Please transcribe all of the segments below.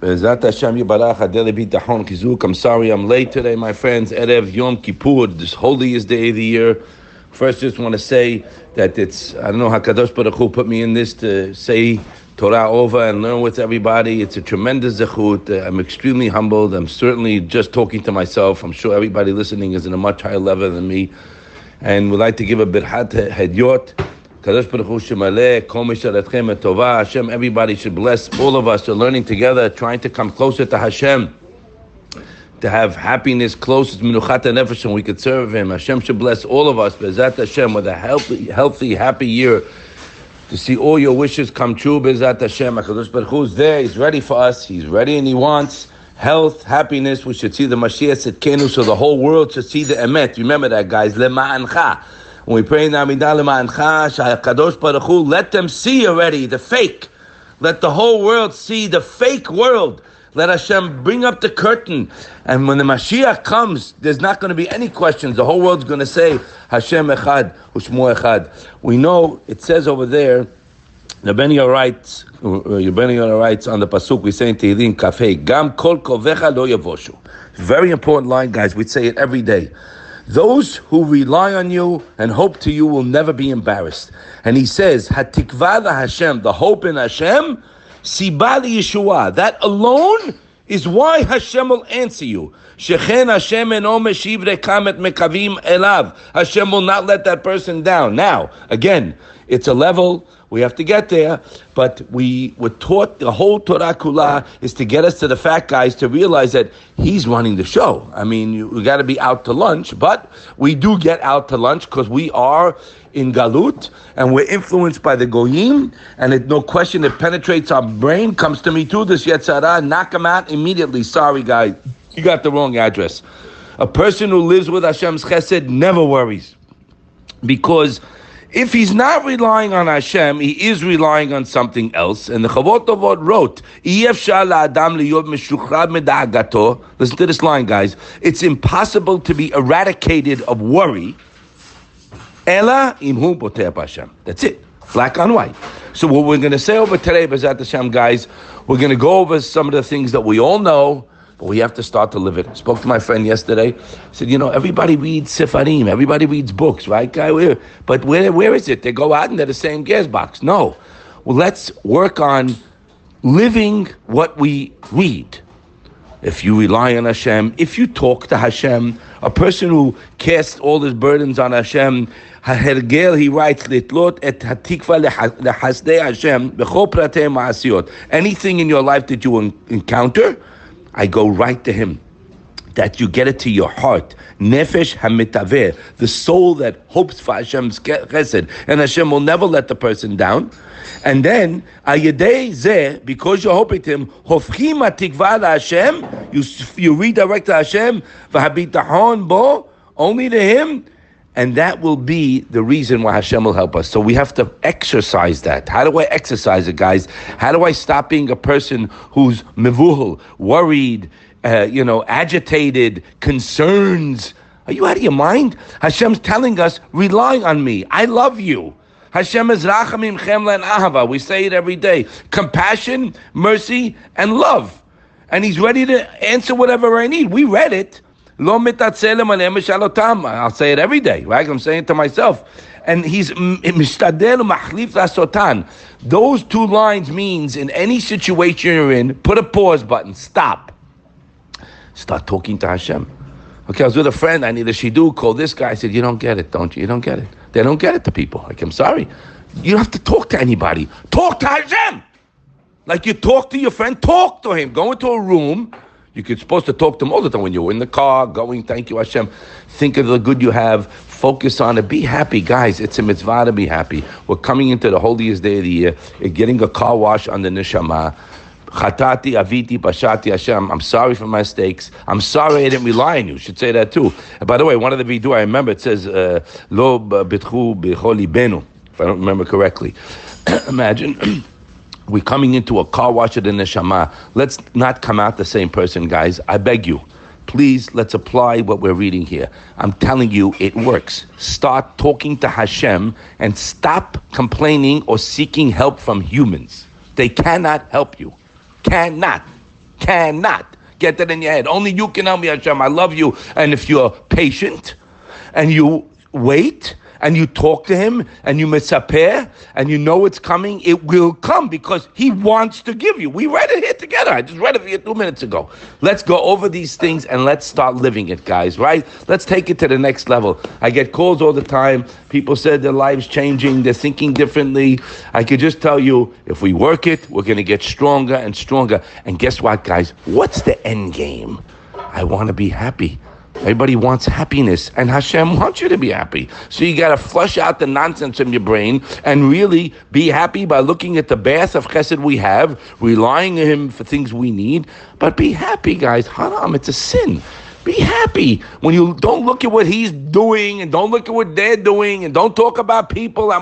I'm sorry I'm late today, my friends. Erev Yom Kippur, this holiest day of the year. First, just want to say that it's, I don't know, HaKadosh Baruch Hu put me in this to say Torah over and learn with everybody. It's a tremendous zechut. I'm extremely humbled. I'm certainly just talking to myself. I'm sure everybody listening is in a much higher level than me. And we'd like to give a birhat hedyot. Hashem, everybody should bless all of us. We're learning together, trying to come closer to Hashem, to have happiness closest Minuchat Nefesh, and we could serve Him. Hashem should bless all of us, Bezat Hashem, with a healthy, healthy, happy year, to see all your wishes come true, Bezat Hashem. Kadosh Baruch Hu is there, He's ready for us, He's ready and He wants health, happiness. We should see the Mashiach Kenu, so the whole world should see the Emet. Remember that, guys. Lema'ancha. When we pray in Amidah Lema'ancha, Kadosh Baruch Hu, let them see already the fake. Let the whole world see the fake world. Let Hashem bring up the curtain. And when the Mashiach comes, there's not going to be any questions. The whole world's going to say, Hashem Echad, Ushmo Echad. We know, it says over there, the Benya writes, uh, Benya writes on the pasuk. We say in Tehillim Kafei, Gam kol kovecha lo yavoshu. Very important line, guys. We say it every day. Those who rely on you and hope to you will never be embarrassed. And he says, Hatikva Hashem, the hope in Hashem, Sibali Yeshua. That alone is why Hashem will answer you. Shechen Hashem eno meshiv rekamet mekavim elav. Hashem will not let that person down. Now, again, it's a level we have to get there, but we were taught the whole Torah Kula is to get us to the fact guys to realize that he's running the show. I mean, you, we got to be out to lunch, but we do get out to lunch because we are in Galut and we're influenced by the Goyim, and it, no question it penetrates our brain, comes to me too, this Yetzer Hara, knock him out immediately. Sorry, guys, you got the wrong address. A person who lives with Hashem's chesed never worries because if he's not relying on Hashem, he is relying on something else. And the Chovot HaLevavot wrote, Listen to this line, guys. It's impossible to be eradicated of worry. Ela imhu Hashem. That's it. Black on white. So what we're going to say over today, Bezat Hashem, guys, we're going to go over some of the things that we all know, but we have to start to live it. I spoke to my friend yesterday. Said, you know, everybody reads Sefarim, everybody reads books, right, guy? But where, where is it? They go out and they're the same gas box. No. Well, let's work on living what we read. If you rely on Hashem, if you talk to Hashem, a person who casts all his burdens on Hashem, Hergel, he writes, Litlot et hatikva lehasdei Hashem, b'chol pratei ma'asiyot. Anything in your life that you encounter, I go right to him. That you get it to your heart. Nefesh hamitaveh, the soul that hopes for Hashem's chesed. And Hashem will never let the person down. And then, ayedei zeh, because you're hoping to him, hofchim atikva Hashem, you, you redirect to Hashem, v'habitahon bo, only to him, and that will be the reason why Hashem will help us. So we have to exercise that. How do I exercise it, guys? How do I stop being a person who's mevuhul, worried, uh, you know, agitated, concerns? Are you out of your mind? Hashem's telling us, rely on me. I love you. Hashem is rachamim chemla and ahava. We say it every day. Compassion, mercy, and love. And He's ready to answer whatever I need. We read it. Lo I'll say it every day, right? I'm saying it to myself. And he's mishtadel machlif lasotan. Those two lines means in any situation you're in, put a pause button, stop. Start talking to Hashem. Okay, I was with a friend, I need a shidu, call this guy. I said, You don't get it, don't you? You don't get it. They don't get it to people. Like, I'm sorry. You don't have to talk to anybody. Talk to Hashem. Like you talk to your friend, talk to him. Go into a room you're supposed to talk to him all the time when you're in the car, going, thank you, Hashem. Think of the good you have. Focus on it. Be happy, guys. It's a mitzvah to be happy. We're coming into the holiest day of the year. You're getting a car wash on the neshama. Chatati, aviti, pashati, Hashem. I'm sorry for my mistakes. I'm sorry I didn't rely on you. you should say that too. And by the way, one of the vidu I remember it says uh, lo bitchu becholi benu. If I don't remember correctly, imagine. we're coming into a car wash at the neshama. Let's not come out the same person, guys. I beg you. Please, let's apply what we're reading here. I'm telling you, it works. Start talking to Hashem and stop complaining or seeking help from humans. They cannot help you. Cannot. Cannot. Get that in your head. Only you can help me, Hashem. I love you. And if you're patient and you wait and you talk to him and you misaper and you know it's coming, it will come because he wants to give you. We read it here together. I just read it you two minutes ago. Let's go over these things and let's start living it, guys, right? Let's take it to the next level. I get calls all the time. People said their lives changing, they're thinking differently. I could just tell you, if we work it, we're to get stronger and stronger. And guess what, guys? What's the end game? I want to be happy. Everybody wants happiness, and Hashem wants you to be happy. So you got to flush out the nonsense in your brain and really be happy by looking at the bath of chesed we have, relying on Him for things we need. But be happy, guys. Haram, it's a sin. Be happy when you don't look at what He's doing and don't look at what they're doing and don't talk about people.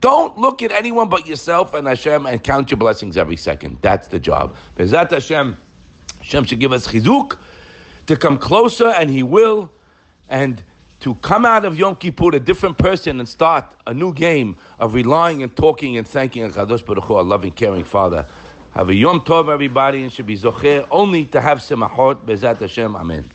Don't look at anyone but yourself and Hashem and count your blessings every second. That's the job. Bezat Hashem, Hashem should give us chizuk to come closer, and He will, and to come out of Yom Kippur a different person and start a new game of relying and talking and thanking Hakadosh Baruch Hu, our loving, caring Father. Have a Yom Tov, everybody, and should be zocher only to have semachot. Bezat Hashem. Amen.